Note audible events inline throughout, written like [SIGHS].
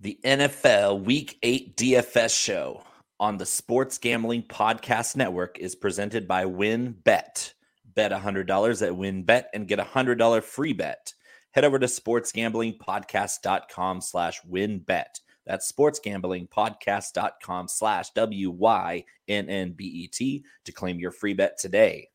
The NFL Week 8 DFS show on the Sports Gambling Podcast Network is presented by WynnBET. Bet Bet $100 at WynnBET and get a $100 free bet. Head over to sportsgamblingpodcast.com slash wynnbet. That's sportsgamblingpodcast.com slash W-Y-N-N-B-E-T to claim your free bet today.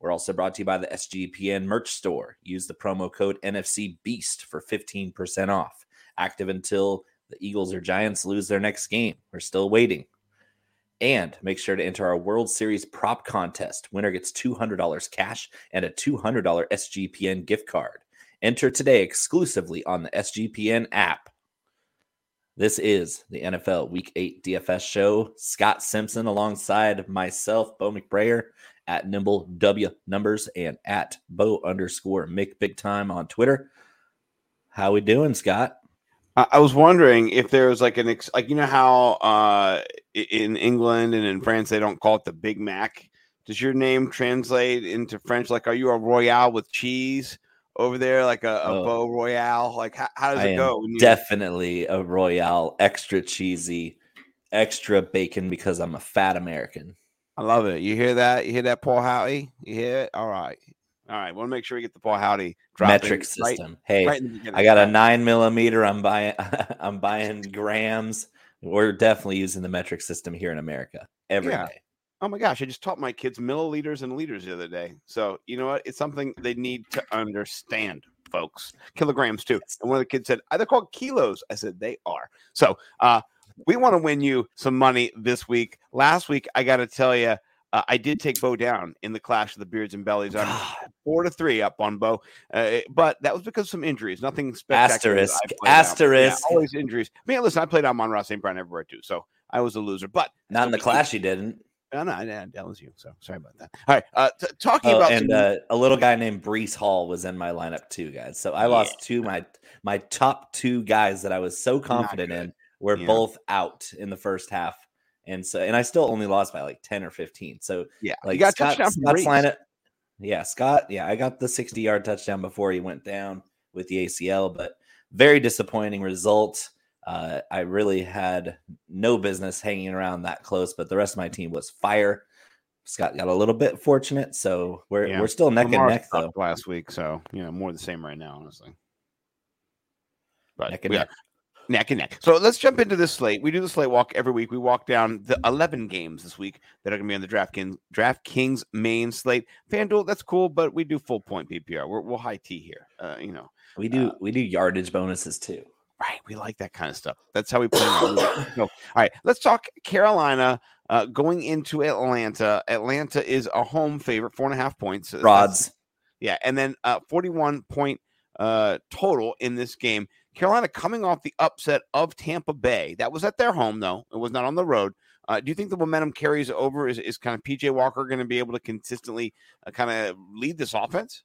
We're also brought to you by the SGPN merch store. Use the promo code NFC Beast for 15% off. Active until the Eagles or Giants lose their next game. We're still waiting. And make sure to enter our World Series prop contest. Winner gets $200 cash and a $200 SGPN gift card. Enter today exclusively on the SGPN app. This is the NFL Week 8 DFS show. Scott Simpson alongside myself, Bo McBrayer at Nimble W Numbers and at Bo underscore Mick Big Time on Twitter. How we doing, Scott? I was wondering if there was like an ex- like you know how uh, in England and in France they don't call it the Big Mac. Does your name translate into French? Like, are you a Royale with cheese over there, like a, a oh, Beau Royale? Like, how, how does I it go? You- definitely a Royale, extra cheesy, extra bacon because I'm a fat American. I love it. You hear that? You hear that, Paul Howdy? You hear it? All right. All right, want to make sure we get the Paul Howdy metric system. Right, hey, right I got a nine millimeter. I'm buying. [LAUGHS] I'm buying grams. We're definitely using the metric system here in America every yeah. day. Oh my gosh, I just taught my kids milliliters and liters the other day. So you know what? It's something they need to understand, folks. Kilograms too. And one of the kids said, "Are they called kilos?" I said, "They are." So uh, we want to win you some money this week. Last week, I got to tell you. Uh, I did take Bo down in the clash of the beards and bellies. I'm four to three up on Bo, uh, but that was because of some injuries. Nothing spectacular. Asterisk. Asterisk. Yeah, always injuries. I mean, listen, I played Amon-Ra St. Brown everywhere too, so I was a loser. But not in the clash, you didn't. No, no, that was you. So sorry about that. All right, uh, t- talking oh, about and uh, a little guy named Breece Hall was in my lineup too, guys. So I yeah. lost two my my top two guys that I was so confident in were yeah. both out in the first half and so, and I still only lost by like 10 or 15. So, yeah, like you got Scott, touchdown Scott's lineup. Yeah, Scott. Yeah, I got the 60 yard touchdown before he went down with the ACL, but very disappointing result. Uh, I really had no business hanging around that close, but the rest of my team was fire. Scott got a little bit fortunate, so we're yeah. we're still neck and neck though. Last week, so you know more the same right now, honestly. But neck and neck neck and neck. So let's jump into this slate. We do the slate walk every week. We walk down the 11 games this week that are going to be on the DraftKings DraftKings main slate. FanDuel, that's cool, but we do full point PPR. We're, we'll high T here. Uh, you know, we do uh, we do yardage bonuses too. Right, we like that kind of stuff. That's how we play. [COUGHS] so, all right, let's talk Carolina uh, going into Atlanta. Atlanta is a home favorite, four and a half points. Rods. yeah, and then uh, 41 point uh, total in this game. Carolina coming off the upset of Tampa Bay. That was at their home, though. It was not on the road. Uh, do you think the momentum carries over? Is, is kind of PJ Walker going to be able to consistently uh, kind of lead this offense?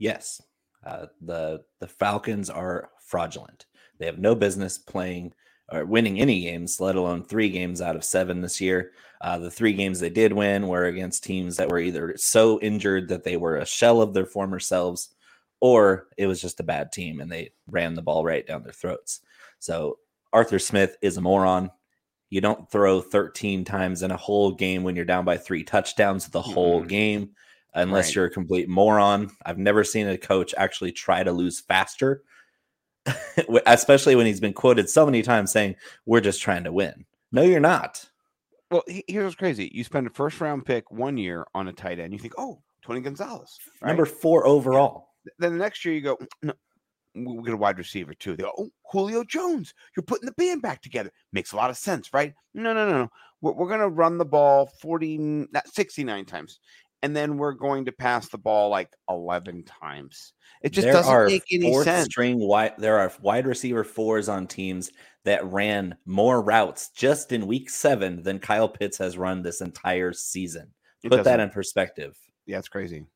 Yes. Uh, the the Falcons are fraudulent. They have no business playing or winning any games, let alone three games out of seven this year. Uh, the three games they did win were against teams that were either so injured that they were a shell of their former selves, or it was just a bad team and they ran the ball right down their throats. So Arthur Smith is a moron. You don't throw 13 times in a whole game when you're down by three touchdowns the whole mm-hmm. game unless right. you're a complete moron. I've never seen a coach actually try to lose faster, [LAUGHS] especially when he's been quoted so many times saying, We're just trying to win. No, you're not. Well, here's what's crazy. You spend a first round pick one year on a tight end. You think, oh, Tony Gonzalez. Right? Number four overall. Then the next year you go, mm, no, we'll get a wide receiver too. They go, oh, Julio Jones, you're putting the band back together. Makes a lot of sense, right? No, no, no, no. We're, we're going to run the ball 40, not 69 times. And then we're going to pass the ball like 11 times. It just there doesn't make any sense. String wide, there are wide receiver fours on teams that ran more routes just in week seven than Kyle Pitts has run this entire season. Put that in perspective. Yeah, it's crazy.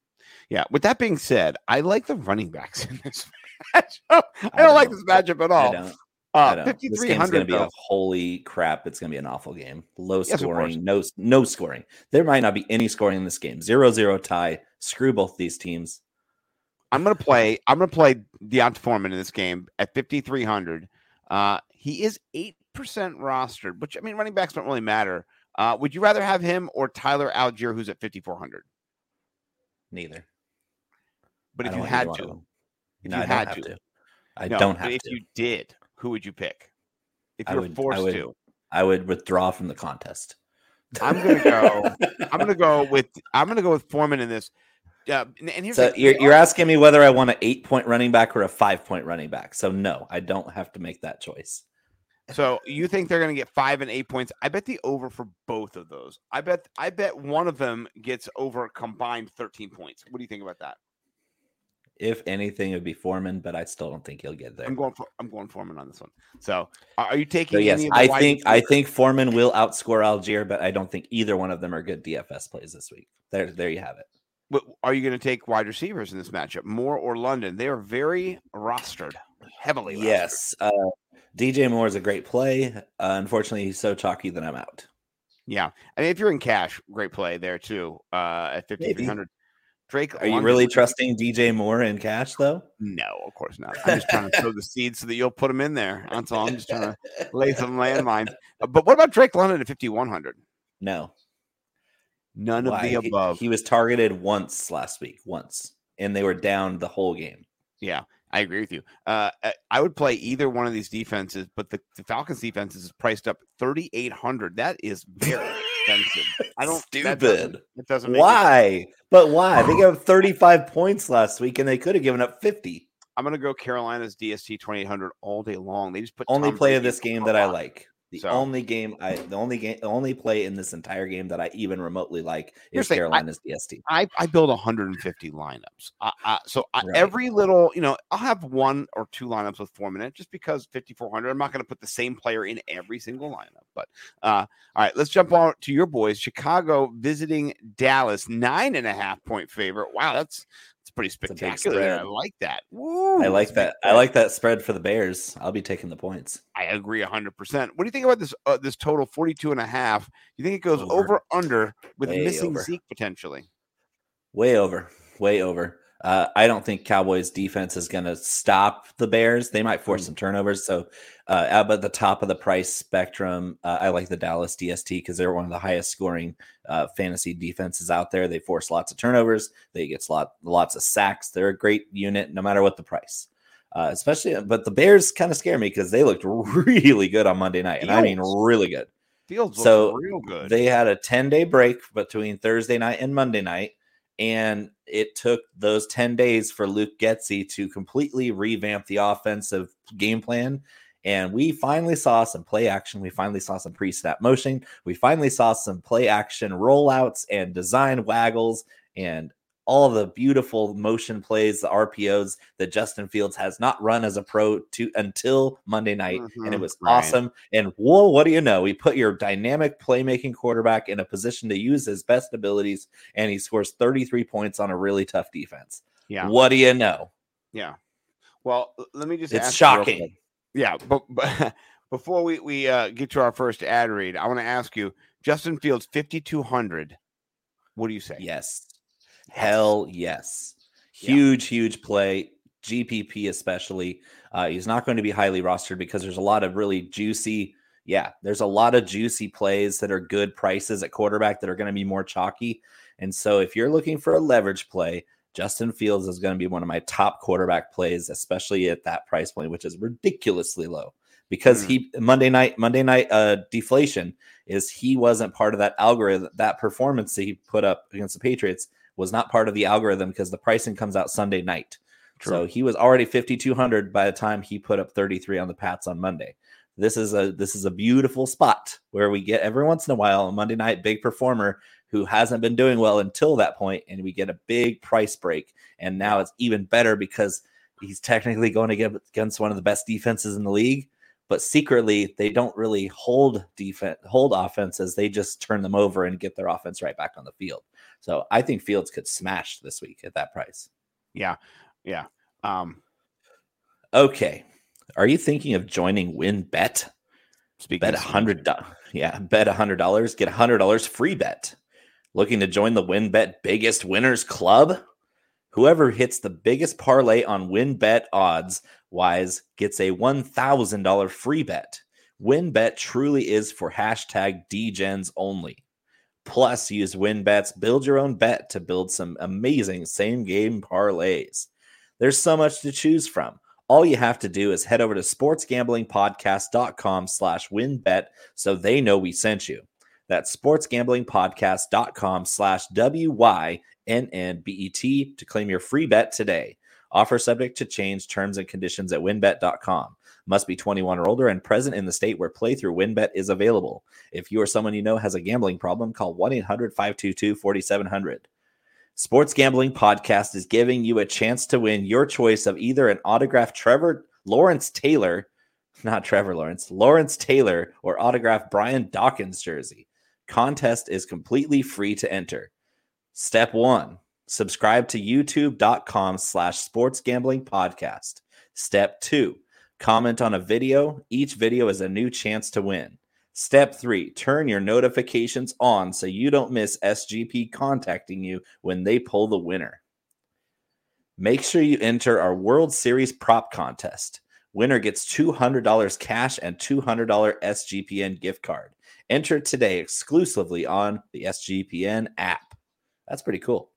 Yeah. With that being said, I like the running backs [LAUGHS] in this matchup. [LAUGHS] I don't, I don't like this matchup at all. Uh, Fifty three hundred. Be a holy crap! It's going to be an awful game. Low yes, scoring, no no scoring. There might not be any scoring in this game. Zero zero tie. Screw both these teams. I'm going to play. I'm going to play D'Onta Foreman in this game at 5300. Uh, He is eight percent rostered, which I mean, running backs don't really matter. Uh, would you rather have him or Tyler Allgeier, who's at fifty four hundred? Neither. But if you had either one of to, if No, you I had to. to. I No, don't but have if to. you did, who would you pick? If I you're would- I forced would- to, I would withdraw from the contest. I'm gonna go- I'm gonna go [LAUGHS] with I'm gonna go with Foreman in this. Uh, and and here's So the- you're, you're asking me whether I want an eight point running back or a five point running back. So no, I don't have to make that choice. So you think they're going to get five and eight points? I bet the over for both of those. I bet I bet one of them gets over combined thirteen points. What do you think about that? If anything, it would be Foreman, but I still don't think he'll get there. I'm going for I'm going Foreman on this one. So are you taking? So yes, any of the I think I think Foreman will outscore Allgeier, but I don't think either one of them are good DFS plays this week. There, there you have it. What- Are you going to take wide receivers in this matchup? Moore or London? They are very rostered, heavily. rostered. Yes, uh, DJ Moore is a great play. Uh, unfortunately, he's so chalky that I'm out. Yeah. I mean, if you're in cash, great play there too. Uh, at fifty three hundred. Drake, Are you London- really trusting DJ Moore in cash though? No, of course not. I'm just trying to sow the seeds so that you'll put them in there. That's all. I'm just trying to lay some landmines. Uh, But what about Drake London at 5100? No. None of the above. He, was targeted once last week, once, and they were down the whole game. yeah, I agree with you. Uh, I- I would play either one of these defenses, but the, the Falcons defense is priced up 3800. That is very expensive. I don't that doesn't- Stupid. It doesn't Why? But why? They gave up 35 points last week, and they could have given up 50. I'm gonna go Carolina's DST 2800 all day long. They just put Only Tom play of this game that I like. The So- only game I, the only game, the only play in this entire game that I even remotely like is the thing, I- Carolina's DST. I, I build 150 lineups. I, I, so I, Right. every little, you know, I'll have one or two lineups with four minute just because 5,400. I'm not going to put the same player in every single lineup. But uh, all right, let's jump on to your boys. Chicago visiting Dallas, nine and a half point favorite. Wow, that's pretty spectacular. there. I like that. Woo, I like that's a big that. I like that spread for the Bears. I'll be taking the points. I agree 100%. What do you think about this uh, this total 42 and a half? You think it goes Over. over, under with Way missing over. Zeke potentially? Way over. Way over. Uh, I don't think Cowboys defense is going to stop the Bears. They might force Mm. some turnovers. So, uh, at the top of the price spectrum, uh, I like the Dallas DST because they're one of the highest scoring uh, fantasy defenses out there. They force lots of turnovers. They get lot lots of sacks. They're a great unit, no matter what the price. Uh, especially, but the Bears kind of scare me because they looked [LAUGHS] really good on Monday night, and I mean really good. Fields So, real good. They had a 10 day break between Thursday night and Monday night. And it took those 10 days for Luke Getsy to completely revamp the offensive game plan. And we finally saw some play action. We finally saw some pre snap motion. We finally saw some play action rollouts and design waggles and all the beautiful motion plays, the RPOs that Justin Fields has not run as a pro to until Monday night. And it Mhm, was right. awesome. And whoa, what do you know? We put your dynamic playmaking quarterback in a position to use his best abilities, and he scores 33 points on a really tough defense. yeah. What do you know? Yeah. Well, let me just It's shocking. Yeah, but, [LAUGHS] but before we we uh, get to our first ad read, I want to ask you, Justin Fields, fifty two hundred. What do you say? Yes. Hell yes. Yeah. Huge, huge play. GPP especially. Uh, he's not going to be highly rostered because there's a lot of really juicy. Yeah, there's a lot of juicy plays that are good prices at quarterback that are going to be more chalky. And so if you're looking for a leverage play, Justin Fields is going to be one of my top quarterback plays, especially at that price point, which is ridiculously low. Because Mm. he Monday night, Monday night uh deflation is he wasn't part of that algorithm, that performance that he put up against the Patriots was not part of the algorithm because the pricing comes out Sunday night. So he was already 5200 by the time he put up 33 on the Pats on Monday. This is a this is a beautiful spot where we get every once in a while a Monday night big performer who hasn't been doing well until that point and we get a big price break and now it's even better because he's technically going to get against one of the best defenses in the league but secretly they don't really hold defense hold offenses they just turn them over and get their offense right back on the field so i think fields could smash this week at that price Yeah. Yeah. Um, okay are you thinking of joining WynnBet speaking bet a hundred yeah bet a hundred dollars get a hundred dollars free bet looking to join the WynnBet biggest winners club whoever hits the biggest parlay on WynnBet odds Wise gets a $1,000 free bet. WynnBet truly is for hashtag DGens only. Plus, use WynnBet's build your own bet to build some amazing same game parlays. There's so much to choose from. All you have to do is head over to sportsgamblingpodcast.com slash wynnbet so they know we sent you. That's sportsgamblingpodcast.com slash W-Y-N-N-B-E-T to claim your free bet today. Offer subject to change terms and conditions at wynnbet.com. Must be 21 or older and present in the state where playthrough WynnBet is available. If you or someone you know has a gambling problem, call 1 800 522 4700. Sports Gambling Podcast is giving you a chance to win your choice of either an autographed Trevor Lawrence Taylor, not Trevor Lawrence, Lawrence Taylor, or autographed Brian Dawkins jersey. Contest is completely free to enter. Step one subscribe to youtube.com slash sports gambling podcast. Step two comment on a video. Each video is a new chance to win. Step three, turn your notifications on so you don't miss SGP contacting you when they pull the winner. Make sure you enter our World Series prop contest. Winner gets $200 cash and $200 SGPN gift card. Enter today exclusively on the SGPN app. That's pretty cool.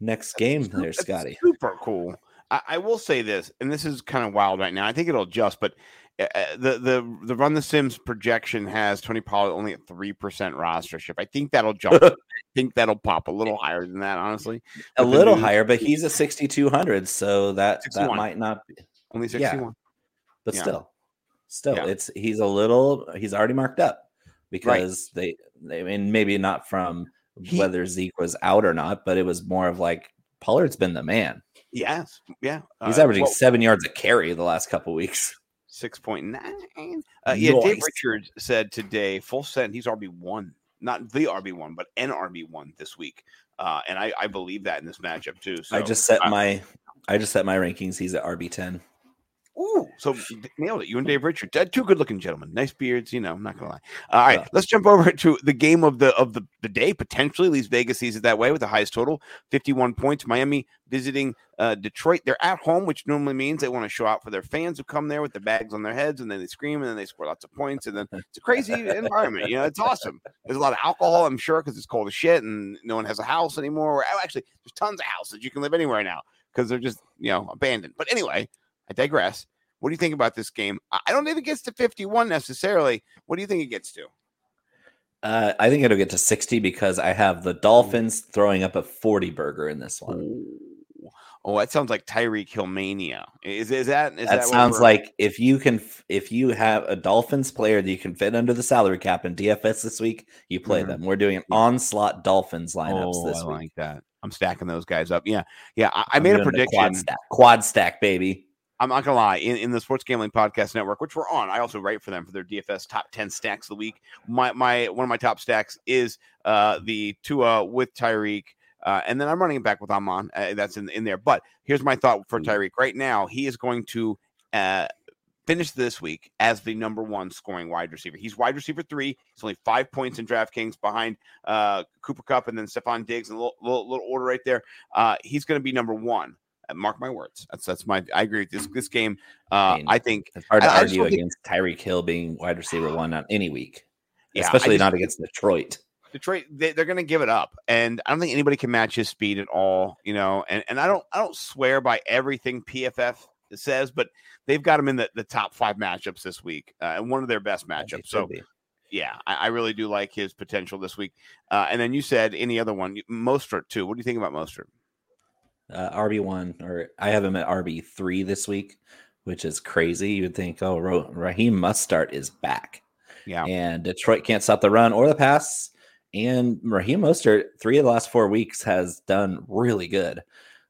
Next game there, Scotty. Super cool. I, I, will say this, and this is kind of wild right now. I think it'll adjust, but uh, the the the Run the Sims projection has Tony Pollard only at three percent rostership. I think that'll jump. [LAUGHS] I think that'll pop a little higher than that, honestly. A little higher, but [LAUGHS] he's a sixty two hundred, so that 61. that might not be only sixty one. Yeah. But yeah. still, still, yeah. it's he's a little. He's already marked up because right. they. I mean, maybe not from he, whether Zeke was out or not, but it was more of like Pollard's been the man. Yes, yeah. He's uh, averaging well, seven yards a carry the last couple weeks. Six point nine. Uh, yeah, nice. Dave Richards said today, full send. He's RB one, not the RB one, but an RB one this week. Uh, and I, I believe that in this matchup too. So I just set my I just set my rankings. He's at RB ten. Ooh, so nailed it. You and Dave Richards, uh, two good-looking gentlemen, nice beards. You know, I'm not gonna lie. All right, let's jump over to the game of the of the, the day. Potentially, at least Vegas sees it that way with the highest total, 51 points. Miami visiting uh, Detroit. They're at home, which normally means they want to show out for their fans who come there with the bags on their heads, and then they scream, and then they score lots of points, and then it's a crazy environment. You know, it's awesome. There's a lot of alcohol, I'm sure, because it's cold as shit, and no one has a house anymore. Oh, actually, there's tons of houses. You can live anywhere now because they're just you know abandoned. But anyway, I digress. What do you think about this game? I don't think it gets to 51 necessarily. What do you think it gets to? Uh, I think it'll get to 60 because I have the Dolphins throwing up a 40 burger in this one. Oh, that sounds like Tyreek Hill mania. Is, is that is that, that sounds like if you can if you have a Dolphins player that you can fit under the salary cap in DFS this week, you play mm-hmm. them. We're doing an onslaught Dolphins lineups oh, this I week. like that. I'm stacking those guys up. Yeah, yeah. I, I made a prediction. Quad stack, quad stack, baby. I'm not gonna lie, in, in the Sports Gambling Podcast Network, which we're on, I also write for them for their DFS top 10 stacks of the week. My my one of my top stacks is uh the Tua with Tyreek. Uh, and then I'm running it back with Amon. Uh, that's in, in there. But here's my thought for mm-hmm. Tyreek. Right now, he is going to uh, finish this week as the number one scoring wide receiver. He's wide receiver three. He's only five points in DraftKings behind uh, Cooper Kupp and then Stefon Diggs a little, little, little order right there. Uh, he's going to be number one. Mark my words. That's that's my. I agree with this. This game, uh, I, mean, I think it's hard to I, argue I against think, Tyreek Hill being wide receiver [SIGHS] one on any week, yeah, especially just, not against Detroit. Detroit, they, are going to give it up, and I don't think anybody can match his speed at all. You know, and and I don't I don't swear by everything PFF says, but they've got him in the, the top five matchups this week, uh, and one of their best matchups. So. Be. Yeah, I, I, really do like his potential this week. Uh, and then you said any other one, Mostert too. What do you think about Mostert? Uh, RB one, or I have him at RB three this week, which is crazy. You would think, oh, Raheem Mostert is back. Yeah, and Detroit can't stop the run or the pass. And Raheem Mostert, three of the last four weeks, has done really good.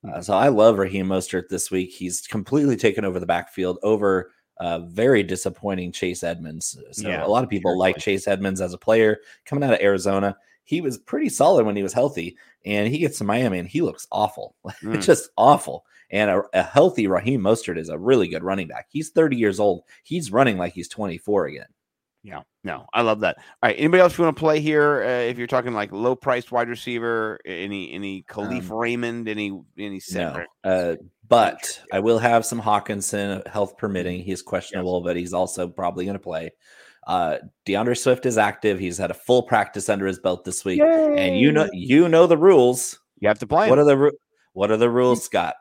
Uh, so I love Raheem Mostert this week. He's completely taken over the backfield over uh, very disappointing Chase Edmonds. So yeah, a lot of people like Chase Edmonds as a player coming out of Arizona he was pretty solid when he was healthy, and he gets to Miami and he looks awful, [LAUGHS] mm. just awful. And a, a, healthy Raheem Mostert is a really good running back. He's 30 years old. He's running like he's 24 again. Yeah, no, I love that. All right, anybody else you want to play here? Uh, if you're talking like low priced wide receiver, any any Kalif Um, Raymond, any any center? No. Uh, but I will have some Hockenson, health permitting. He's questionable, but he's also probably going to play. Uh, D'Andre Swift is active. He's had a full practice under his belt this week, and you know you know the rules. You have to play him. What are the ru- what are the rules, Scott?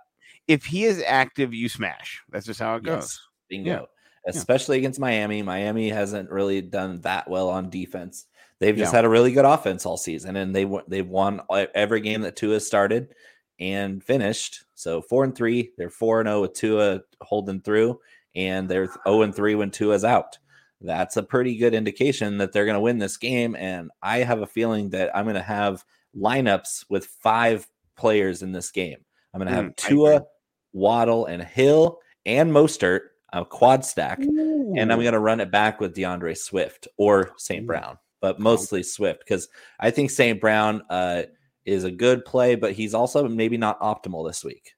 if he is active, you smash. That's just how it goes. Yes, bingo. Especially against Miami. Miami hasn't really done that well on defense. They've just Yeah. had a really good offense all season, and they they've won every game that Tua started and finished. So four and three, they're four and zero with Tua holding through, and they're zero and three when Tua's out. That's a pretty good indication that they're going to win this game. And I have a feeling that I'm going to have lineups with five players in this game. I'm going to have Mm, Tua. Waddle, and Hill and Mostert, a quad stack, and I'm going to run it back with D'Andre Swift or St. Brown, but mostly Swift because I think St. Brown uh, is a good play, but he's also maybe not optimal this week.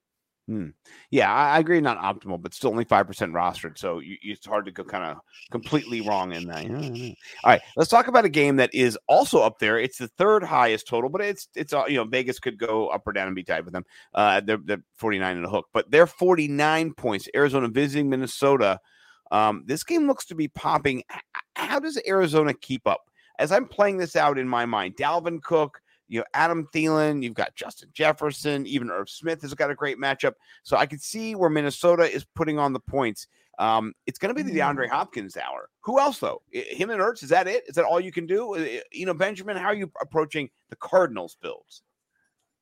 Yeah, I, I agree. Not optimal, but still only five percent rostered. So you, it's hard to go kind of completely wrong in that. All right, let's talk about a game that is also up there. It's the third highest total, but it's it's you know Vegas could go up or down and be tied with them. Uh, they're, they're 49 and a hook, but they're 49 points. Arizona visiting Minnesota. Um, this game looks to be popping. How does Arizona keep up? As I'm playing this out in my mind, Dalvin Cook, you know, Adam Thielen, you've got Justin Jefferson, even Irv Smith has got a great matchup. So I could see where Minnesota is putting on the points. Um, it's going to be the DeAndre Hopkins hour. Who else though? Him and Ertz. Is that it? Is that all you can do? You know, Benjamin, how are you approaching the Cardinals builds?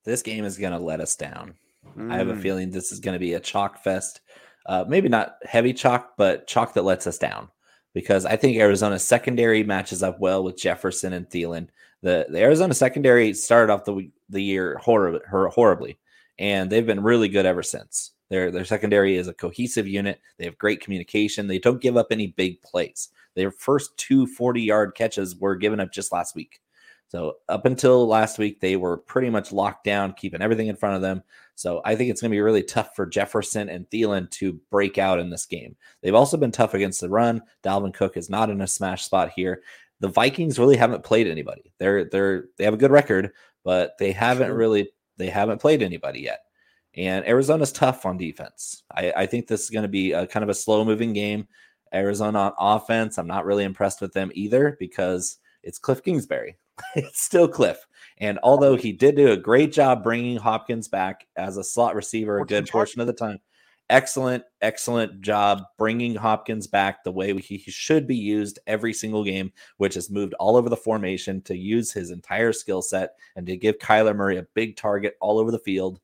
This game is going to let us down. I have a Mm, feeling this is going to be a chalk fest. Uh, maybe not heavy chalk, but chalk that lets us down because I think Arizona's secondary matches up well with Jefferson and Thielen. The, the Arizona secondary started off the the year horribly, and they've been really good ever since. Their their secondary is a cohesive unit. They have great communication. They don't give up any big plays. Their first two 40 yard catches were given up just last week. So up until last week, they were pretty much locked down, keeping everything in front of them. So I think it's going to be really tough for Jefferson and Thielen to break out in this game. They've also been tough against the run. Dalvin Cook is not in a smash spot here. The Vikings really haven't played anybody. They're they're they have a good record, but they haven't Sure. really they haven't played anybody yet. And Arizona's tough on defense. I, I think this is going to be a kind of a slow moving game. Arizona on offense, I'm not really impressed with them either because it's Cliff Kingsbury. [LAUGHS] it's still Cliff. And although he did do a great job bringing Hopkins back as a slot receiver a good portion of the time, excellent, excellent job bringing Hopkins back the way he should be used every single game, which has moved all over the formation to use his entire skill set and to give Kyler Murray a big target all over the field.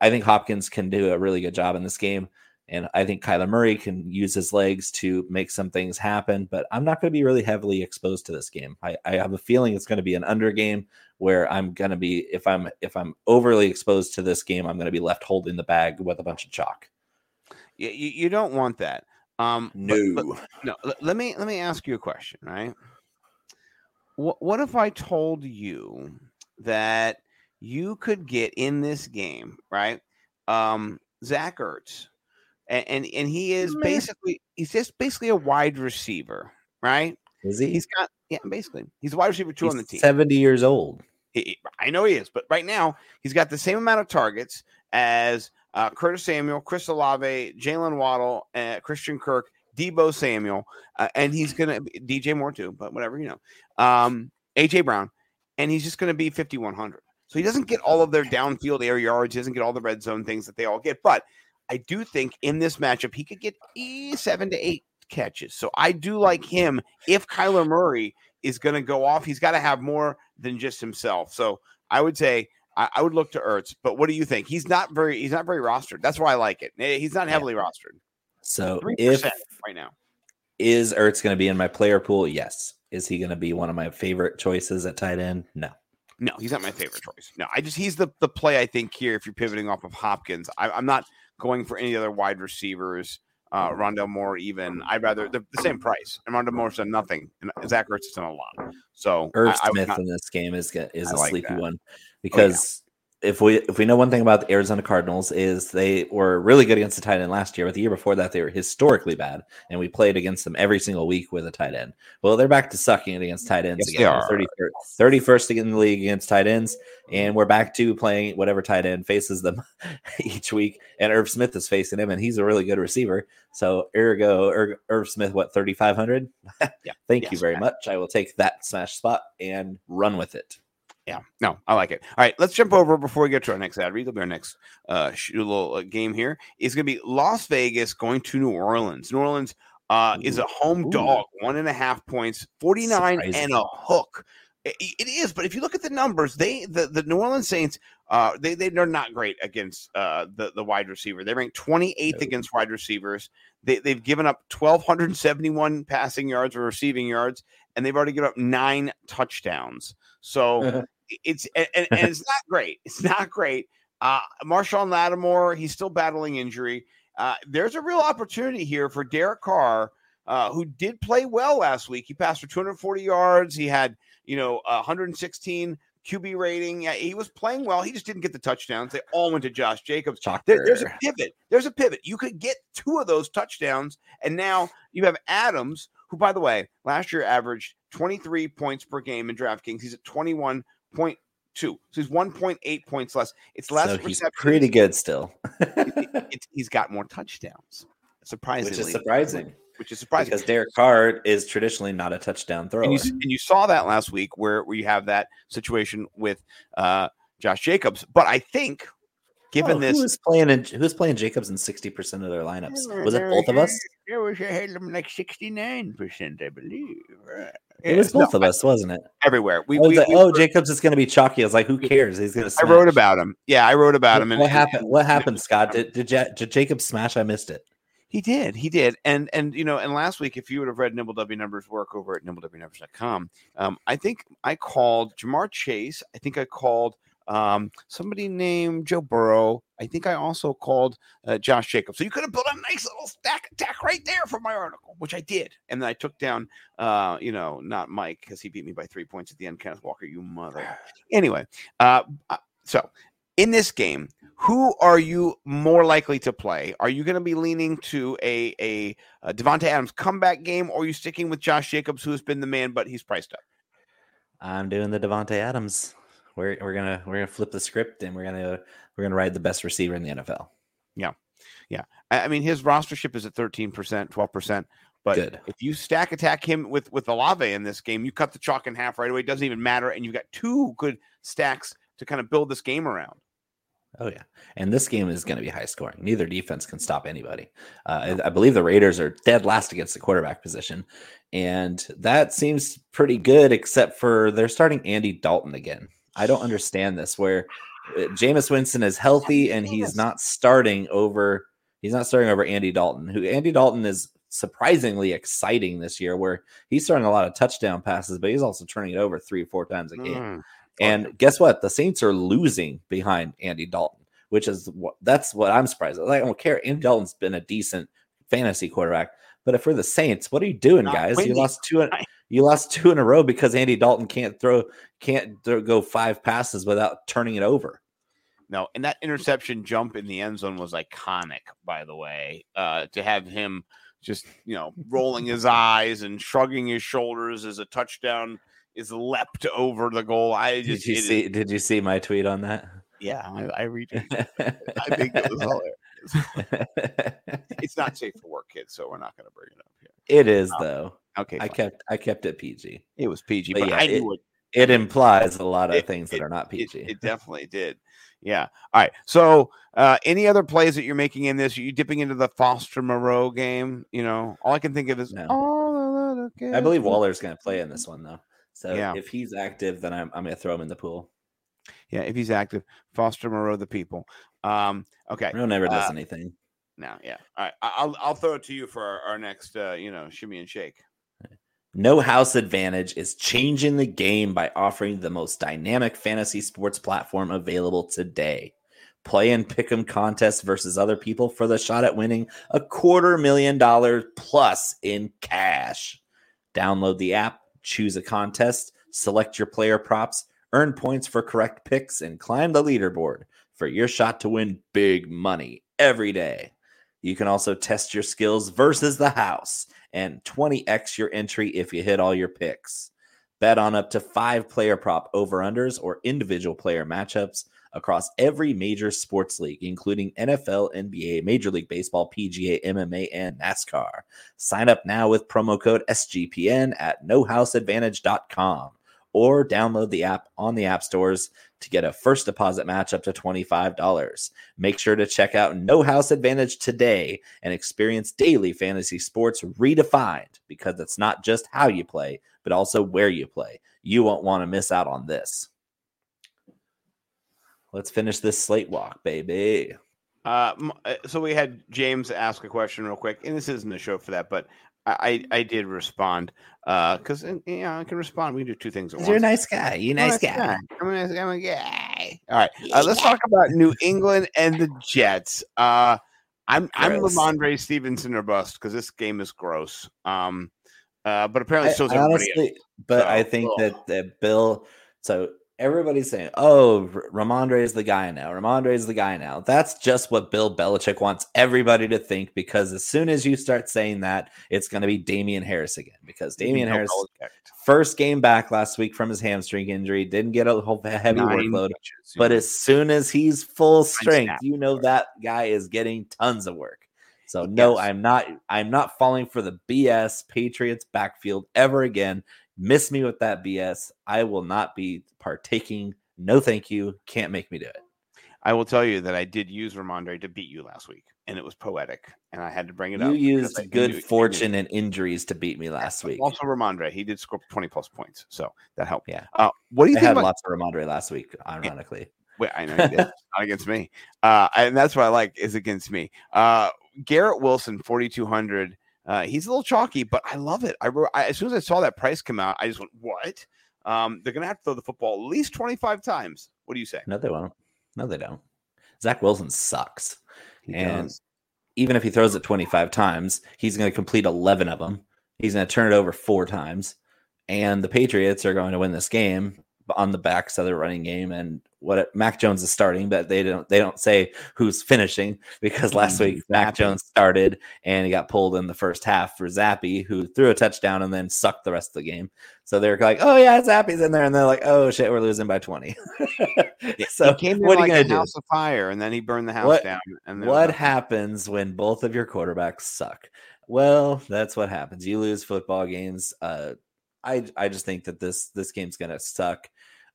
I think Hopkins can do a really good job in this game. And I think Kyler Murray can use his legs to make some things happen, but I'm not going to be really heavily exposed to this game. I, I have a feeling it's going to be an under game where I'm going to be if I'm if I'm overly exposed to this game, I'm going to be left holding the bag with a bunch of chalk. You, you don't want that. Um, but- but- no. Let, me let me ask you a question. Right. What what if I told you that you could get in this game, right? Um, Zach Ertz, and and, and he is Meh. basically he's just basically a wide receiver, right? Is he? He's got yeah, basically he's a wide receiver two on the team. 70 years old. He- I know he is, but right now he's got the same amount of targets as uh, Curtis Samuel, Chris Olave, Jaylen Waddle, uh, Christian Kirk, Deebo Samuel, uh, and he's gonna DJ Moore too, but whatever you know, um, AJ Brown, and he's just gonna be fifty one hundred. So he doesn't get all of their downfield air yards. He doesn't get all the red zone things that they all get, but I do think in this matchup he could get eh, seven to eight catches. So I do like him if Kyler Murray is going to go off. He's got to have more than just himself. So I would say I, I would look to Ertz. But what do you think? He's not very he's not very rostered. That's why I like it. Eh, He's not Yeah. heavily rostered. So Three if right now. is Ertz going to be in my player pool? Yes. Is he going to be one of my favorite choices at tight end? No. No, he's not my favorite choice. No, I just he's the the play I think here. If you're pivoting off of Hopkins, I, I'm not going for any other wide receivers. Uh, Rondale Moore, even I'd rather the, the same price. And Rondale Moore's done nothing, and Zach Ertz has done a lot. So Irv I- I Smith not- in this game is is I a like sleepy that. one because if we if we know one thing about the Arizona Cardinals is they were really good against the tight end last year, but the year before that they were historically bad, and we played against them every single week with a tight end. Well, they're back to sucking it against tight ends Yes, again. they are. 30, 31st in the league against tight ends, and we're back to playing whatever tight end faces them [LAUGHS] each week. And Irv Smith is facing him, and he's a really good receiver. So ergo, Irv, Irv Smith, what thirty five hundred? [LAUGHS] Yeah. Thank you Yes. very much. I will take that smash spot and run with it. Yeah, no, I like it. All right, let's jump over before we get to our next ad read. It'll be our next uh, little uh, game here. It's going to be Las Vegas going to New Orleans. New Orleans uh, is a home Ooh. dog, one and a half points, 49 Surprising. and a hook. I- it is, but if you look at the numbers, they the, the New Orleans Saints, uh, they they they're not great against uh, the the wide receiver. They rank 28th No. against wide receivers. They they've given up 1,271 passing yards or receiving yards, and they've already given up nine touchdowns. So [LAUGHS] it's and, and, it's not great. It's not great. Uh, Marshon Lattimore, he's still battling injury. Uh, there's a real opportunity here for Derek Carr, uh, who did play well last week. He passed for 240 yards. He had, you know, 116 QB rating. Yeah, he was playing well. He just didn't get the touchdowns. They all went to Josh Jacobs. There- there's a pivot. There's a pivot. You could get two of those touchdowns, and now you have Adams, who, by the way, last year averaged 23 points per game in DraftKings. He's at 21.2, so he's 1.8 points less. It's less so he's pretty good still, [LAUGHS] It's, he's got more touchdowns. Surprisingly, which is surprising Which is surprising because Derek Carr is traditionally not a touchdown thrower. and you, and you saw that last week where, where you have that situation with uh, Josh Jacobs. But I think, given Oh, this, who was playing in, who's playing Jacobs in sixty percent of their lineups? Was it both of us? It was I had them like sixty nine percent, I believe. It was both of us, wasn't it? everywhere. We, we- like, we oh, wrote- Jacobs is going to be chalky. I was like, who cares? He's going to. I wrote about him. Yeah, I wrote about him. What, And what and- happened? [LAUGHS] What happened, Scott? Did did, did Jacob smash? I missed it. He did. He did. And and you know, and last week, if you would have read Nibble W numbers work over at nibblewnumbers.com, um, I think I called Ja'Marr Chase. I think I called um, somebody named Joe Burrow. I think I also called uh, Josh Jacobs. So you could have built a nice little stack attack right there for my article, which I did. And then I took down, uh, you know, not Mike because he beat me by three points at the end. Kenneth Walker, you mother. [SIGHS] Anyway, uh, uh, so in this game, who are you more likely to play? Are you going to be leaning to a a, a Davante Adams comeback game, or are you sticking with Josh Jacobs, who has been the man, but he's priced up? I'm doing the Davante Adams. We're we're gonna we're gonna flip the script and we're gonna we're gonna ride the best receiver in the NFL. Yeah, yeah. I, I mean, his rostership is at thirteen percent, twelve percent. But Good. if you stack attack him with with Olave in this game, you cut the chalk in half right away. It doesn't even matter, and you've got two good stacks to kind of build this game around. Oh yeah, and this game is going to be high scoring. Neither defense can stop anybody. Uh, I I believe the Raiders are dead last against the quarterback position, and that seems pretty good, except for they're starting Andy Dalton again. I don't understand this. Where uh, Jameis Winston is healthy and he's not starting over. He's not starting over Andy Dalton. Who Andy Dalton is surprisingly exciting this year, where he's throwing a lot of touchdown passes, but he's also turning it over three or four times a game. Mm. And guess what? The Saints are losing behind Andy Dalton, which is what that's what I'm surprised. Like, I don't care. Andy Dalton's been a decent fantasy quarterback, but if we're the Saints, what are you doing, Not guys? You lost two. [LAUGHS] You lost two in a row because Andy Dalton can't throw, can't throw, go five passes without turning it over. No, and that interception jump in the end zone was iconic, by the way. Uh, to have him just, you know, rolling his eyes and shrugging his shoulders as a touchdown is leapt over the goal. I Did you it is- see? Did you see my tweet on that? Yeah, I, I read it. [LAUGHS] I think it was hilarious. [LAUGHS] It's not safe for work, kids, so we're not going to bring it up here. it is though. Okay, I kept I kept it PG. it was PG, but but, yeah, I it- knew it It implies a lot of It- things that are not PG. it definitely did. Yeah. All right. So, uh, any other plays that you're making in this? Are you dipping into the Foster Moreau game? You know, all I can think of is No. all the little I believe. Waller's going to play in this one though. So Yeah. if he's active, then I'm, I'm going to throw him in the pool. Yeah, if he's active, Foster Moreau, the people. Um, okay. Real never does Uh, anything. Now, yeah. All right. I'll I'll throw it to you for our, our next, uh, you know, shimmy and shake. No House Advantage is changing the game by offering the most dynamic fantasy sports platform available today. Play and pick 'em contests versus other people for the shot at winning a quarter million dollars plus in cash. Download the app, choose a contest, select your player props, Earn points for correct picks and climb the leaderboard for your shot to win big money every day. You can also test your skills versus the house and 20x your entry if you hit all your picks. Bet on up to five player prop over unders or individual player matchups across every major sports league, including NFL, NBA, Major League Baseball, PGA, MMA, and NASCAR. Sign up now with promo code SGPN at nohouseadvantage.com or download the app on the app stores to get a first deposit match up to $25. Make sure to check out No House Advantage today and experience daily fantasy sports redefined because it's not just how you play, but also where you play. You won't want to miss out on this. Let's finish this slate walk, baby. Uh, uh, so we had James ask a question real quick, and this isn't a show for that, but I I did respond Uh because uh, you know I can respond. We can do two things at once. You're a nice guy. You're a nice, guy. guy. I'm a nice, I'm a guy. All right, uh, let's talk about New England and the Jets. Uh, I'm gross. I'm Rhamondre Stevenson or bust because this game is gross. Um, uh, but apparently so honestly, But so, I think that that Bill. So everybody's saying, "Oh, Rhamondre is the guy now. Rhamondre is the guy now." That's just what Bill Belichick wants everybody to think because as soon as you start saying that, it's going to be Damien Harris again because Damien Harris first game back last week from his hamstring injury, didn't get a whole heavy Nine workload, but as soon as he's full strength, you know that guy is getting tons of work. So no, yes. I'm not I'm not falling for the BS Patriots backfield ever again. Miss me with that BS. I will not be partaking. No, thank you. Can't make me do it. I will tell you that I did use Rhamondre to beat you last week, and it was poetic, and I had to bring it you up. You used good fortune and injuries to beat me last week. Also, Rhamondre, he did score twenty plus points, so that helped. Yeah. Uh, what do you I think? had about- lots of Rhamondre last week, ironically. Wait, I know you did. [LAUGHS] not against me, uh, and that's what I like is against me. Uh, Garrett Wilson, forty two hundred. Uh, he's a little chalky, but I love it. I, I, as soon as I saw that price come out, I just went, "What? Um, they're gonna have to throw the football at least twenty five times." What do you say? No, they won't. No, they don't. Zach Wilson sucks, he and does. even if he throws it twenty five times, he's going to complete eleven of them. He's going to turn it over four times, and the Patriots are going to win this game on the backs of the running game and what it, Mac Jones is starting, but they don't they don't say who's finishing because last week Mac Jones started and he got pulled in the first half for Zappe, who threw a touchdown and then sucked the rest of the game. So they're like, "Oh yeah, Zappe's in there," and they're like, "Oh shit, we're losing by 20. [LAUGHS] so he what are you gonna do? House of fire, and then he burned the house what, down. And what happens when both of your quarterbacks suck? Well, that's what happens. You lose football games. Uh, I I just think that this this game's gonna suck.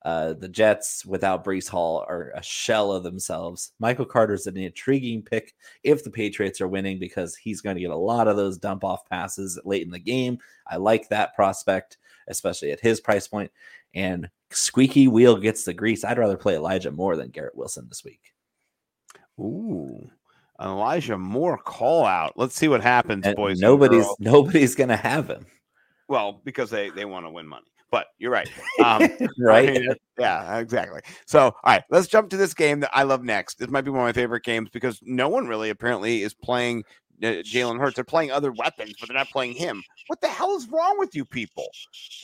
Uh, the Jets without Breece Hall are a shell of themselves. Michael Carter's an intriguing pick if the Patriots are winning because he's going to get a lot of those dump off passes late in the game. I like that prospect, especially at his price point. And squeaky wheel gets the grease. I'd rather play Elijah Moore than Garrett Wilson this week. Ooh. Elijah Moore call out. Let's see what happens, and boys. Nobody's nobody's gonna have him. Well, because they they want to win money. But you're right. [LAUGHS] Um, right? I mean, yeah, exactly. So, all right, let's jump to this game that I love next. This might be one of my favorite games because no one really apparently is playing uh, Jalen Hurts. They're playing other weapons, but they're not playing him. What the hell is wrong with you people?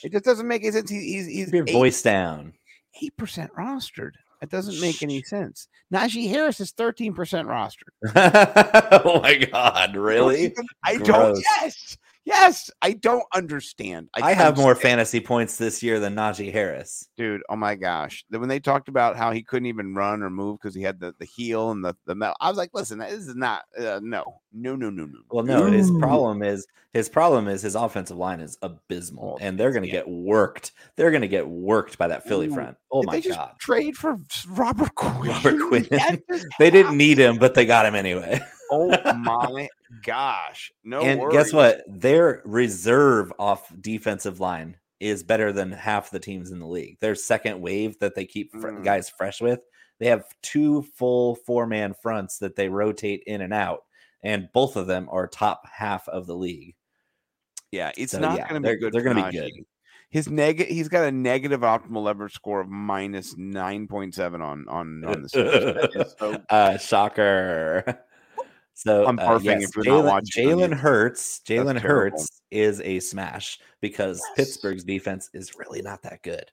It just doesn't make any sense. He, he's he's your voice down. Eight percent rostered. That doesn't make any sense. Najee Harris is 13% rostered. [LAUGHS] oh my God. Really? I don't. Yes. Yes, I don't understand. I, I have more fantasy points this year than Najee Harris, dude. Oh my gosh! When they talked about how he couldn't even run or move because he had the, the heel and the the metal, I was like, listen, this is not uh, no, no, no, no, no. Well, no, his problem is his problem is his offensive line is abysmal, and they're going to yeah. get worked. They're going to get worked by that Philly Ooh. front. Oh Did my god! Trade for [LAUGHS] Robert Quinn. Robert Quinn. [LAUGHS] they didn't need him, but they got him anyway. [LAUGHS] oh [LAUGHS] my gosh. No And worries. guess what? Their reserve off defensive line is better than half the teams in the league. Their second wave that they keep fr- Mm. guys fresh with, they have two full four man fronts that they rotate in and out, and both of them are top half of the league. Yeah, it's So, not yeah, going to be good. they're gonna be good. His neg he's got a negative optimal leverage score of minus nine point seven on on on the so [LAUGHS] uh, shocker. [LAUGHS] So I'm uh, yes, if you're not Jalen watching on Jalen. Hurts. Jalen Hurts is a smash because Yes. Pittsburgh's defense is really not that good.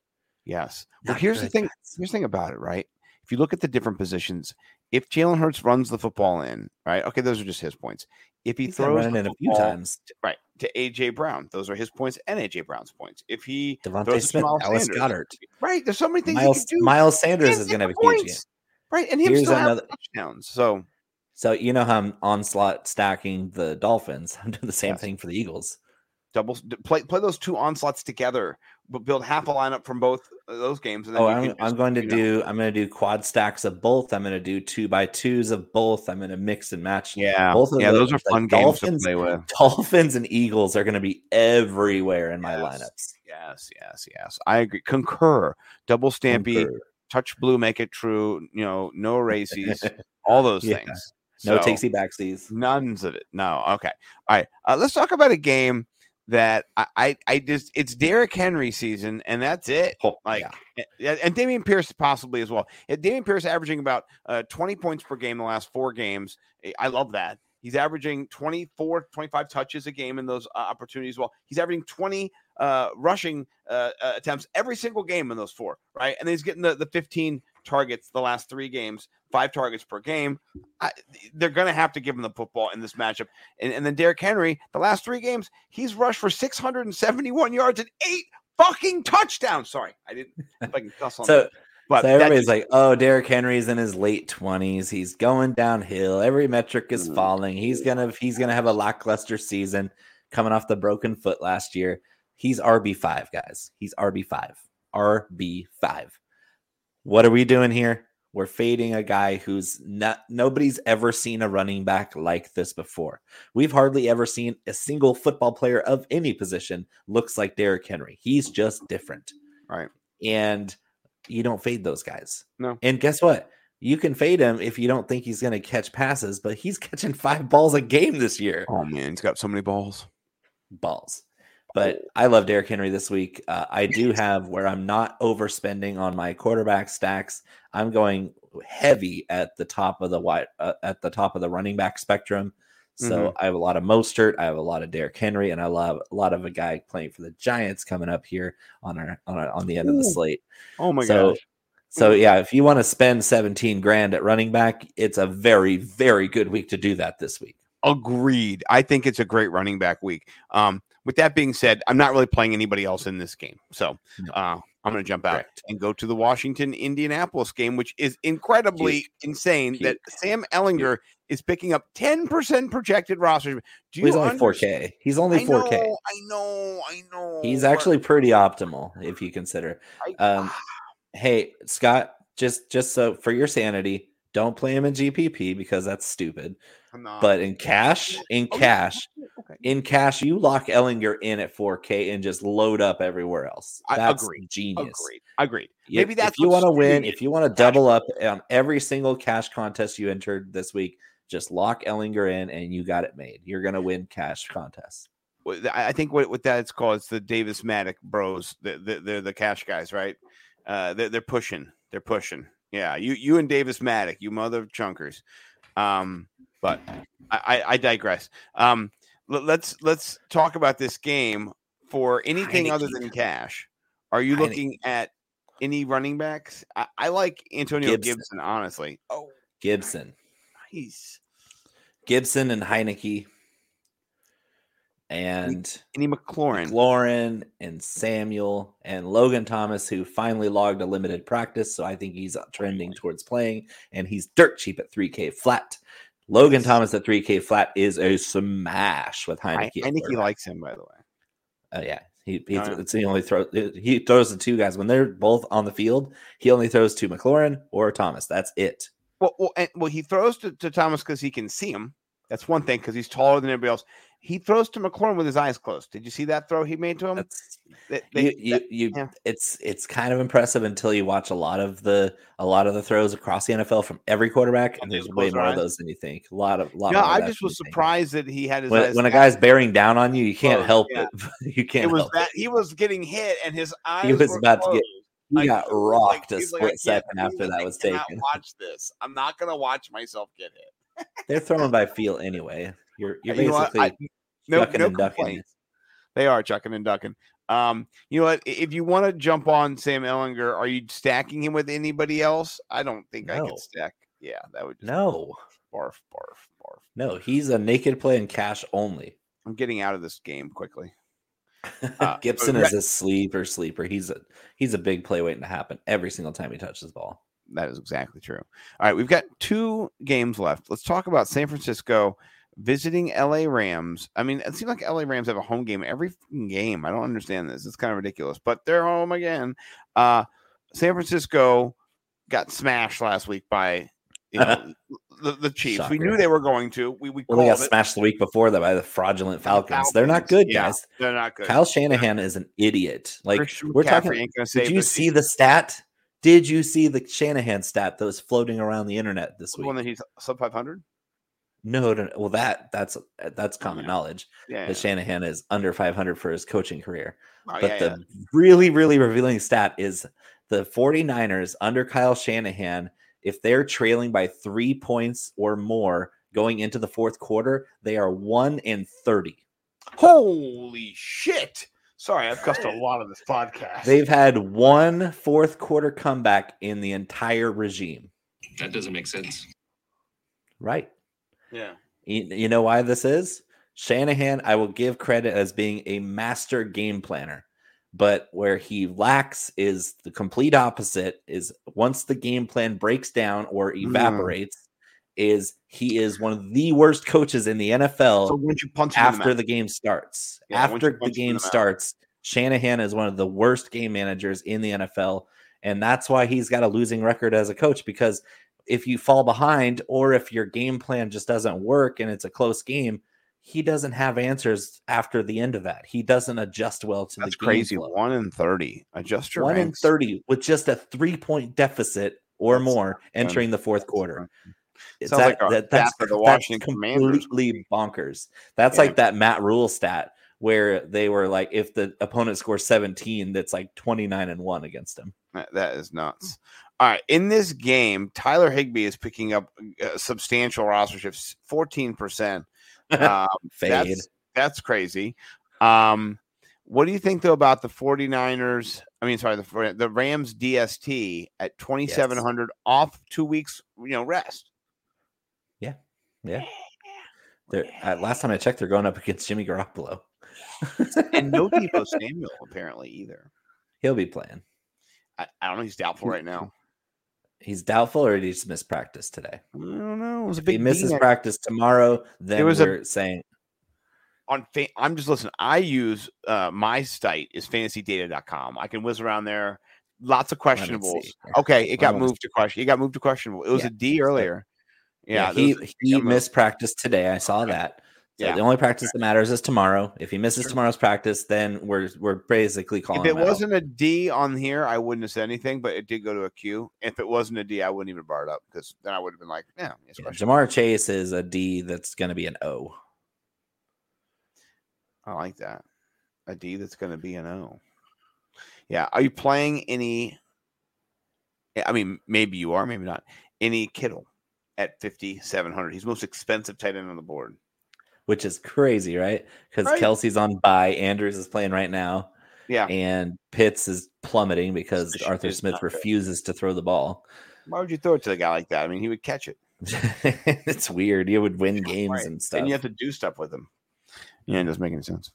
Yes. Well, here's the thing. guys. Here's the thing about it, right? If you look at the different positions, if Jalen Hurts runs the football in, right? Okay, those are just his points. If he He's throws the in a few times. right to AJ Brown, those are his points and AJ Brown's points. If he DeVonta throws Smith, Alice Sanders, Goddard, right, there's so many things Miles, he can do. Miles Sanders is going to have a huge game. right, and him Here's still have another- touchdowns. So So you know how I'm onslaught stacking the Dolphins. [LAUGHS] I'm doing the same Yes. thing for the Eagles. double play play those two onslaughts together, but build half a lineup from both uh, those games. And then Oh, I'm, can I'm going to you know- do I'm going to do quad stacks of both. I'm going to do two by twos of both. I'm going to mix and match. yeah, both of yeah, those those, are fun games Dolphins- to play with. Dolphins and Eagles are going to be everywhere in my Yes. lineups. Yes, yes, yes. I agree. Concur. Double stampy. Concur. touch blue, make it true. You know, no races, [LAUGHS] all those Yeah. things. No So, takesy backsies. None's of it. No. Okay. All right. Uh, let's talk about a game that I, I, I just it's Derrick Henry season, and that's it. Oh, Like, yeah. and, Dameon Pierce possibly as well. Dameon Pierce averaging about uh, 20 points per game the last four games. I- I love that. He's averaging 24, 25 touches a game in those uh, opportunities. Well, he's averaging 20 uh, rushing uh, uh, attempts every single game in those four, right? And he's getting the, the 15 targets the last three games, five targets per game. I, they're going to have to give him the football in this matchup. And, and then Derrick Henry, the last three games, he's rushed for 671 yards and eight fucking touchdowns. Sorry, I didn't [LAUGHS] fucking cuss on So that. But so everybody's like, "Oh, Derrick Henry's in his late twenties. He's going downhill. Every metric is Mm. falling. He's gonna he's gonna have a lackluster season, coming off the broken foot last year. He's RB five, guys. He's RB five. RB five. What are we doing here? We're fading a guy who's not nobody's ever seen a running back like this before. We've hardly ever seen a single football player of any position looks like Derrick Henry. He's just different. Right. And you don't fade those guys. No. And guess what? You can fade him if you don't think he's going to catch passes, but he's [LAUGHS] catching five balls a game this year. oh man, he's got so many balls. Balls. But I love Derrick Henry this week. Uh, I do have where I'm not overspending on my quarterback stacks. I'm going heavy at the top of the wide, uh, at the top of the running back spectrum. So I have a lot of Mostert, I have a lot of Derrick Henry, and I love a lot of a guy playing for the Giants coming up here on our on, our, on the end of the slate. Oh my so, gosh. so yeah, if you want to spend 17 grand at running back, it's a very, very good week to do that this week. Agreed. I think it's a great running back week. Um, with that being said, I'm not really playing anybody else in this game. So No. uh, I'm going to jump out Correct. and go to the Washington Indianapolis game, which is incredibly insane that Sam Ehlinger is picking up 10% projected roster. Do you He's only understand- 4K. He's only I 4K. know, I know, I know. He's actually pretty optimal if you consider. I- Um, [SIGHS] hey, Scott, just just so for your sanity, don't play him in GPP because that's stupid. But in cash, in Oh, cash, okay. in cash, you lock Ehlinger in at 4K and just load up everywhere else. I agree. genius. Agreed. Agreed. Maybe that's if you want to win, if you want to double up on every single cash contest you entered this week, just lock Ehlinger in and you got it made. You're gonna win cash contests. I think what, what that's called is the Davis Mattek bros. The, the, they're the cash guys, right? Uh, they're, they're pushing. They're pushing. Yeah, you you and Davis Mattek, you mother of chunkers. Um, but I, I, I digress. Um, let, let's let's talk about this game for anything other than cash. Are you Heinicke. looking at any running backs? I, I like Antonio Gibson. Gibson, honestly. Oh, Gibson, nice. Gibson, and Heinicke, and Any McLaurin? McLaurin and Samuel and Logan Thomas, who finally logged a limited practice. So I think he's trending towards playing, and he's dirt cheap at 3K flat. Logan Thomas at 3K flat is a smash with I, Heinicke. I at think he likes him, by the way. Uh, yeah, he, he Oh, it's the only throw he throws the two guys when they're both on the field. He only throws to McLaurin or Thomas. That's it. Well, well, and, well, he throws to, to Thomas because he can see him. That's one thing because he's taller than everybody else. He throws to McLaurin with his eyes closed. Did you see that throw he made to him? They- they- you, you, that- you yeah. it's it's kind of impressive until you watch a lot of the a lot of the throws across the NFL from every quarterback, and there's way more of those than you think. A lot of lot. no, I just was you think. surprised that he had his When, eyes. when a guy's bearing down on you, you can't Closed, help yeah. it. [LAUGHS] you can't it was help that it. he was getting hit and his eyes He was about to get- He Like, got was like- rocked a he's like, split second after that was taken. Watch this. I'm not gonna watch myself get hit. They're throwing by feel anyway. You're you're You know what? basically I- no, no and ducking. They are chucking and ducking. Um, you know what? If you want to jump on Sam Ehlinger, are you stacking him with anybody else? I don't think I No. could stack. Yeah, that would just No, barf, barf, barf. no, he's a naked play and cash only. I'm getting out of this game quickly. [LAUGHS] Uh, Gibson is a sleeper sleeper. He's a he's a big play waiting to happen every single time he touches the ball. That is exactly true. All right, we've got two games left. Let's talk about San Francisco visiting LA Rams. I mean, it seems like LA Rams have a home game every game. I don't understand this. It's kind of ridiculous, but they're home again. Uh, San Francisco got smashed last week by you [LAUGHS] know, the, the Chiefs. We knew they were going to. We we Well, they got it. smashed the week before that by the fraudulent Falcons. They're not good, Yeah, guys. They're not good. Kyle Shanahan is an idiot. Like Christian we're McCaffrey talking. Did you the see the stat? Did you see the Shanahan stat that was floating around the internet this The week? one that he's sub 500? No, no, no. well that that's that's common yeah. knowledge Yeah. that Shanahan is under 500 for his coaching career. Oh, but yeah, the yeah. really, really revealing stat is the 49ers under Kyle Shanahan, if they're trailing by three points or more going into the fourth quarter, they are one in 30. Holy shit. Sorry, I've cussed a [LAUGHS] lot of this podcast. They've had one fourth quarter comeback in the entire regime. That doesn't make sense. Right. yeah. You, you know why this is? Shanahan, I will give credit as being a master game planner. But where he lacks is the complete opposite is once the game plan breaks down or Mm. Is he is one of the worst coaches in the NFL So you punch after the game starts. Yeah, after the punch him in game starts, Shanahan is one of the worst game managers in the NFL. And that's why he's got a losing record as a coach because if you fall behind or if your game plan just doesn't work and it's a close game, he doesn't have answers after the end of that. He doesn't adjust well to That's the crazy. flow. One in thirty. Adjust your One in 30 with just a three point deficit or more entering the fourth quarter. It's Sounds like a that, that's, for the Washington Commanders. completely bonkers. That's Yeah. like that Matt Rhule stat where they were like, if the opponent scores 17, that's like 29 and one against him. That- that is nuts. All right. In this game, Tyler Higbee is picking up uh, substantial roster shifts, 14%. [LAUGHS] Um, Fade. That's, that's crazy. Um, what do you think though about the 49ers? I mean, sorry, the the Rams DST at 2700 off 2 weeks, you know, rest. Yeah. They're, uh, last time I checked, they're going up against Jimmy Garoppolo. And no Deebo Samuel apparently either. He'll be playing. I, I don't know, he's doubtful right now. He's doubtful or did he just miss practice today? I don't know. It was a If he big misses practice tomorrow, then was a- we're saying on fa- I'm just listening. I use uh my site is fantasydata.com. I can whiz around there. Lots of questionables. Okay, [LAUGHS] it got moved to question. It got moved to questionable. It was Yeah. a D earlier. Yeah, Yeah, he he missed practice today. I saw that. So Yeah. the only practice that matters is tomorrow. If he misses Sure. tomorrow's practice, then we're we're basically calling If it wasn't a D on here, I wouldn't have said anything, but it did go to a Q. If it wasn't a D, I wouldn't even bar it up because then I would have been like, yeah, it's Yeah. Ja'Marr Chase is a D that's going to be an O. I like that. A D that's going to be an O. Yeah. Are you playing any? I mean, maybe you are, maybe not. Any Kittle at 5,700. He's most expensive tight end on the board. which is crazy, right? Because Right. Kelce's on bye, Andrews is playing right now, Yeah. and Pitts is plummeting because Smith Arthur Smith not good. refuses to throw the ball. Why would you throw it to a guy like that? I mean, he would catch it. [LAUGHS] it's weird. You would win [LAUGHS] games Right. and stuff. And you have to do stuff with him. Yeah, it doesn't make any sense.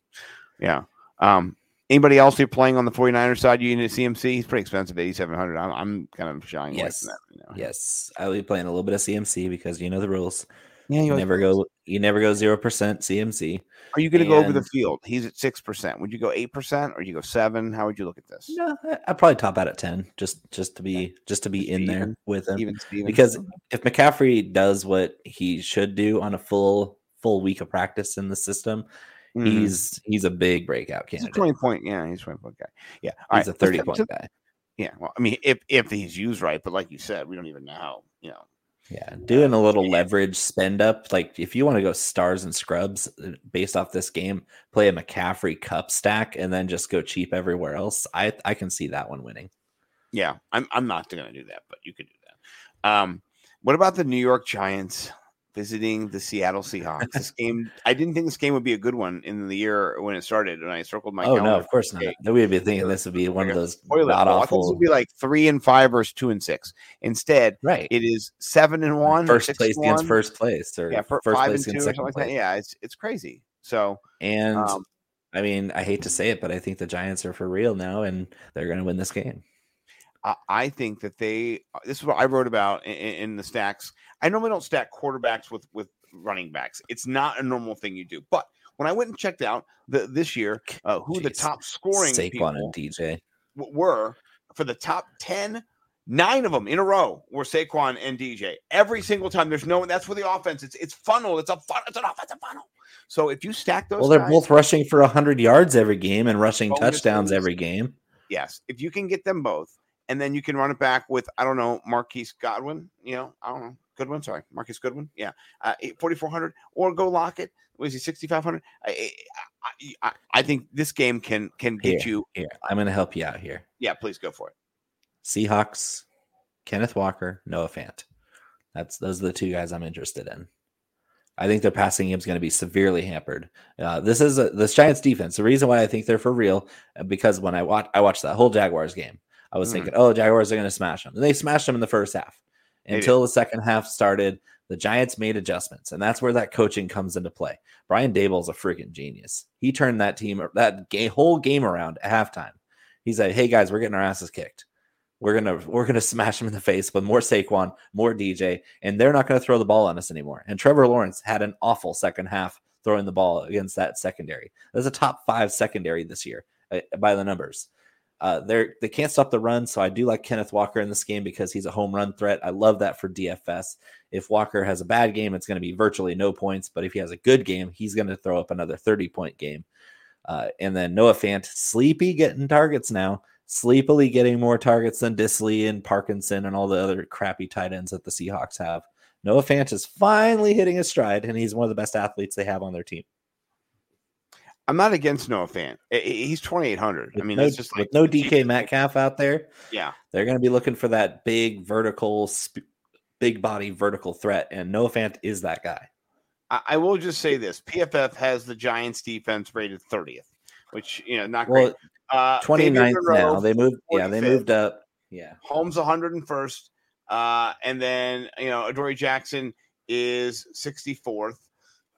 Yeah. Um, anybody else you're playing on the 49ers side? You need a CMC? He's pretty expensive, 8,700. I'm, I'm kind of shying Yes. away from that right now. yes, I'll be playing a little bit of CMC because you know the rules. Yeah, You never go. You never go zero percent CMC. Are you going to go over the field? He's at 6%. Would you go 8% or you go 7 How would you look at this? No, I- I'd probably top out at ten, just just to be just to be in there with him. Even Steven? because if McCaffrey does what he should do on a full full week of practice in the system, Mhm. he's he's a big breakout He's a candidate. 20 point. Yeah, he's a 20 point guy. Yeah. All he's right, a 30 point guy. Yeah. Well, I mean, if, if he's used right, but like you said, we don't even know how, you know. Yeah, doing a little yeah. leverage spend up. Like if you want to go stars and scrubs uh, based off this game, play a McCaffrey Kupp stack and then just go cheap everywhere else. I I can see that one winning. Yeah, I'm I'm not going to do that, but you could do that. Um, what about the New York Giants visiting the Seattle Seahawks. This [LAUGHS] game, I didn't think this game would be a good one in the year when it started, and I circled my. Oh no, of course not. No, we'd be thinking this would be one of those Toilet god bowl. I thought this would be like three and five versus two and six. Instead, Right, it is seven and one, first place against one. first place, or yeah, fir- first five place and two or against second like place. that. Yeah, it's it's crazy. So, And um, I mean, I hate to say it, but I think the Giants are for real now, and they're going to win this game. I, I think that they. uh, This is what I wrote about in, in the stacks. I normally don't stack quarterbacks with with running backs. It's not a normal thing you do. But when I went and checked out the this year, uh, who the top scoring Saquon and DJ. were for the top 10 nine of them in a row were Saquon and DJ every single time there's no that's where the offense it's it's funnel it's a fun it's an offensive funnel so if you stack those Well, they're guys- both rushing for hundred yards every game and rushing touchdowns every game. yes if you can get them both and then you can run it back with I don't know Marquise Godwin you know I don't know Goodwin sorry Marcus Goodwin yeah uh, 4400 or go Lockett was he 6500 I, I, I, I think this game can can get Here. you Here, I'm going to help you out here. yeah please go for it Seahawks, Kenneth Walker, Noah Fant. That's those are the two guys I'm interested in. I think their passing game is going to be severely hampered. Uh, this is a, this Giants defense. The reason why I think they're for real uh, because when I watch I watched that whole Jaguars game, I was Mhm. thinking, oh, Jaguars are going to smash them, and they smashed them in the first half. Until the second half started, the Giants made adjustments, and that's where that coaching comes into play. Brian Daboll's a freaking genius. He turned that team that whole game around at halftime. He said, "Hey guys, we're getting our asses kicked. We're gonna we're gonna [LAUGHS] smash them in the face with more Saquon, more DJ, and they're not gonna throw the ball on us anymore." And Trevor Lawrence had an awful second half throwing the ball against that secondary. That's a top five secondary this year uh, by the numbers. Uh, they're they can't stop the run, so I do like Kenneth Walker in this game because he's a home run threat. I love that for DFS. If Walker has a bad game, it's going to be virtually no points. But if he has a good game, he's going to throw up another 30 point game. Uh, and then Noah Fant, sleepy getting targets now, sleepily getting more targets than Dissly and Parkinson and all the other crappy tight ends that the Seahawks have. Noah Fant is finally hitting his stride, and he's one of the best athletes they have on their team. I'm not against Noah Fant. He's 2,800. I mean, no, that's just like with no DK Metcalf out there, Yeah. they're going to be looking for that big vertical, sp- big body vertical threat, and Noah Fant is that guy. I, I will just say this PFF has the Giants defense rated 30th, which, you know, not Well, great. Uh, 29th Fabian Moreau, now. They moved, yeah, they moved up. Yeah. Holmes 101st. Uh, and then, you know, Adoree Jackson is 64th.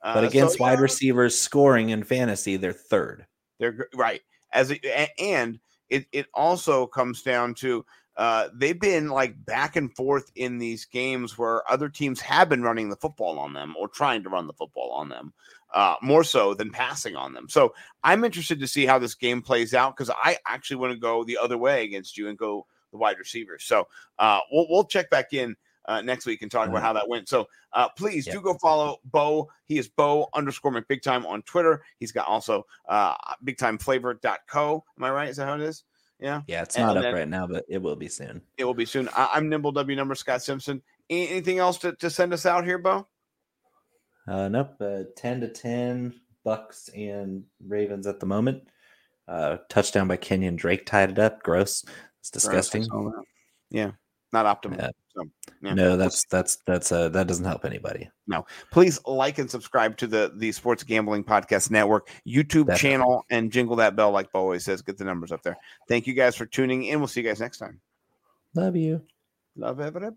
Uh, But against you wide know, receivers scoring in fantasy, they're third. They're right. As a, a- and it it also comes down to uh, they've been like back and forth in these games where other teams have been running the football on them or trying to run the football on them uh, more so than passing on them. So I'm interested to see how this game plays out because I actually want to go the other way against you and go the wide receivers. So uh, we'll we'll check back in. Uh, next week and talk about Mhm. how that went. So uh, please Yep. do go follow Bo. He is Bo underscore McBig Time on Twitter. He's got also uh, bigtimeflavor.co. Am I right? Is that how it is? Yeah, Yeah, it's And not up then- right now, but it will be soon. it will be soon. I- I'm Nimble W number Scott Simpson. Anything else to, to send us out here, Bo? Uh, nope, uh, 10 to 10, Bucks and Ravens at the moment. Uh, touchdown by Kenyan Drake tied it up. Gross. It's disgusting. Yeah, not optimal. Yeah. So, yeah. No, that's that's that's uh that doesn't help anybody. No. Please like and subscribe to the the Sports Gambling Podcast Network YouTube Definitely. channel and jingle that bell like Bo always says. Get the numbers up there. Thank you guys for tuning in. We'll see you guys next time. Love you. Love everybody.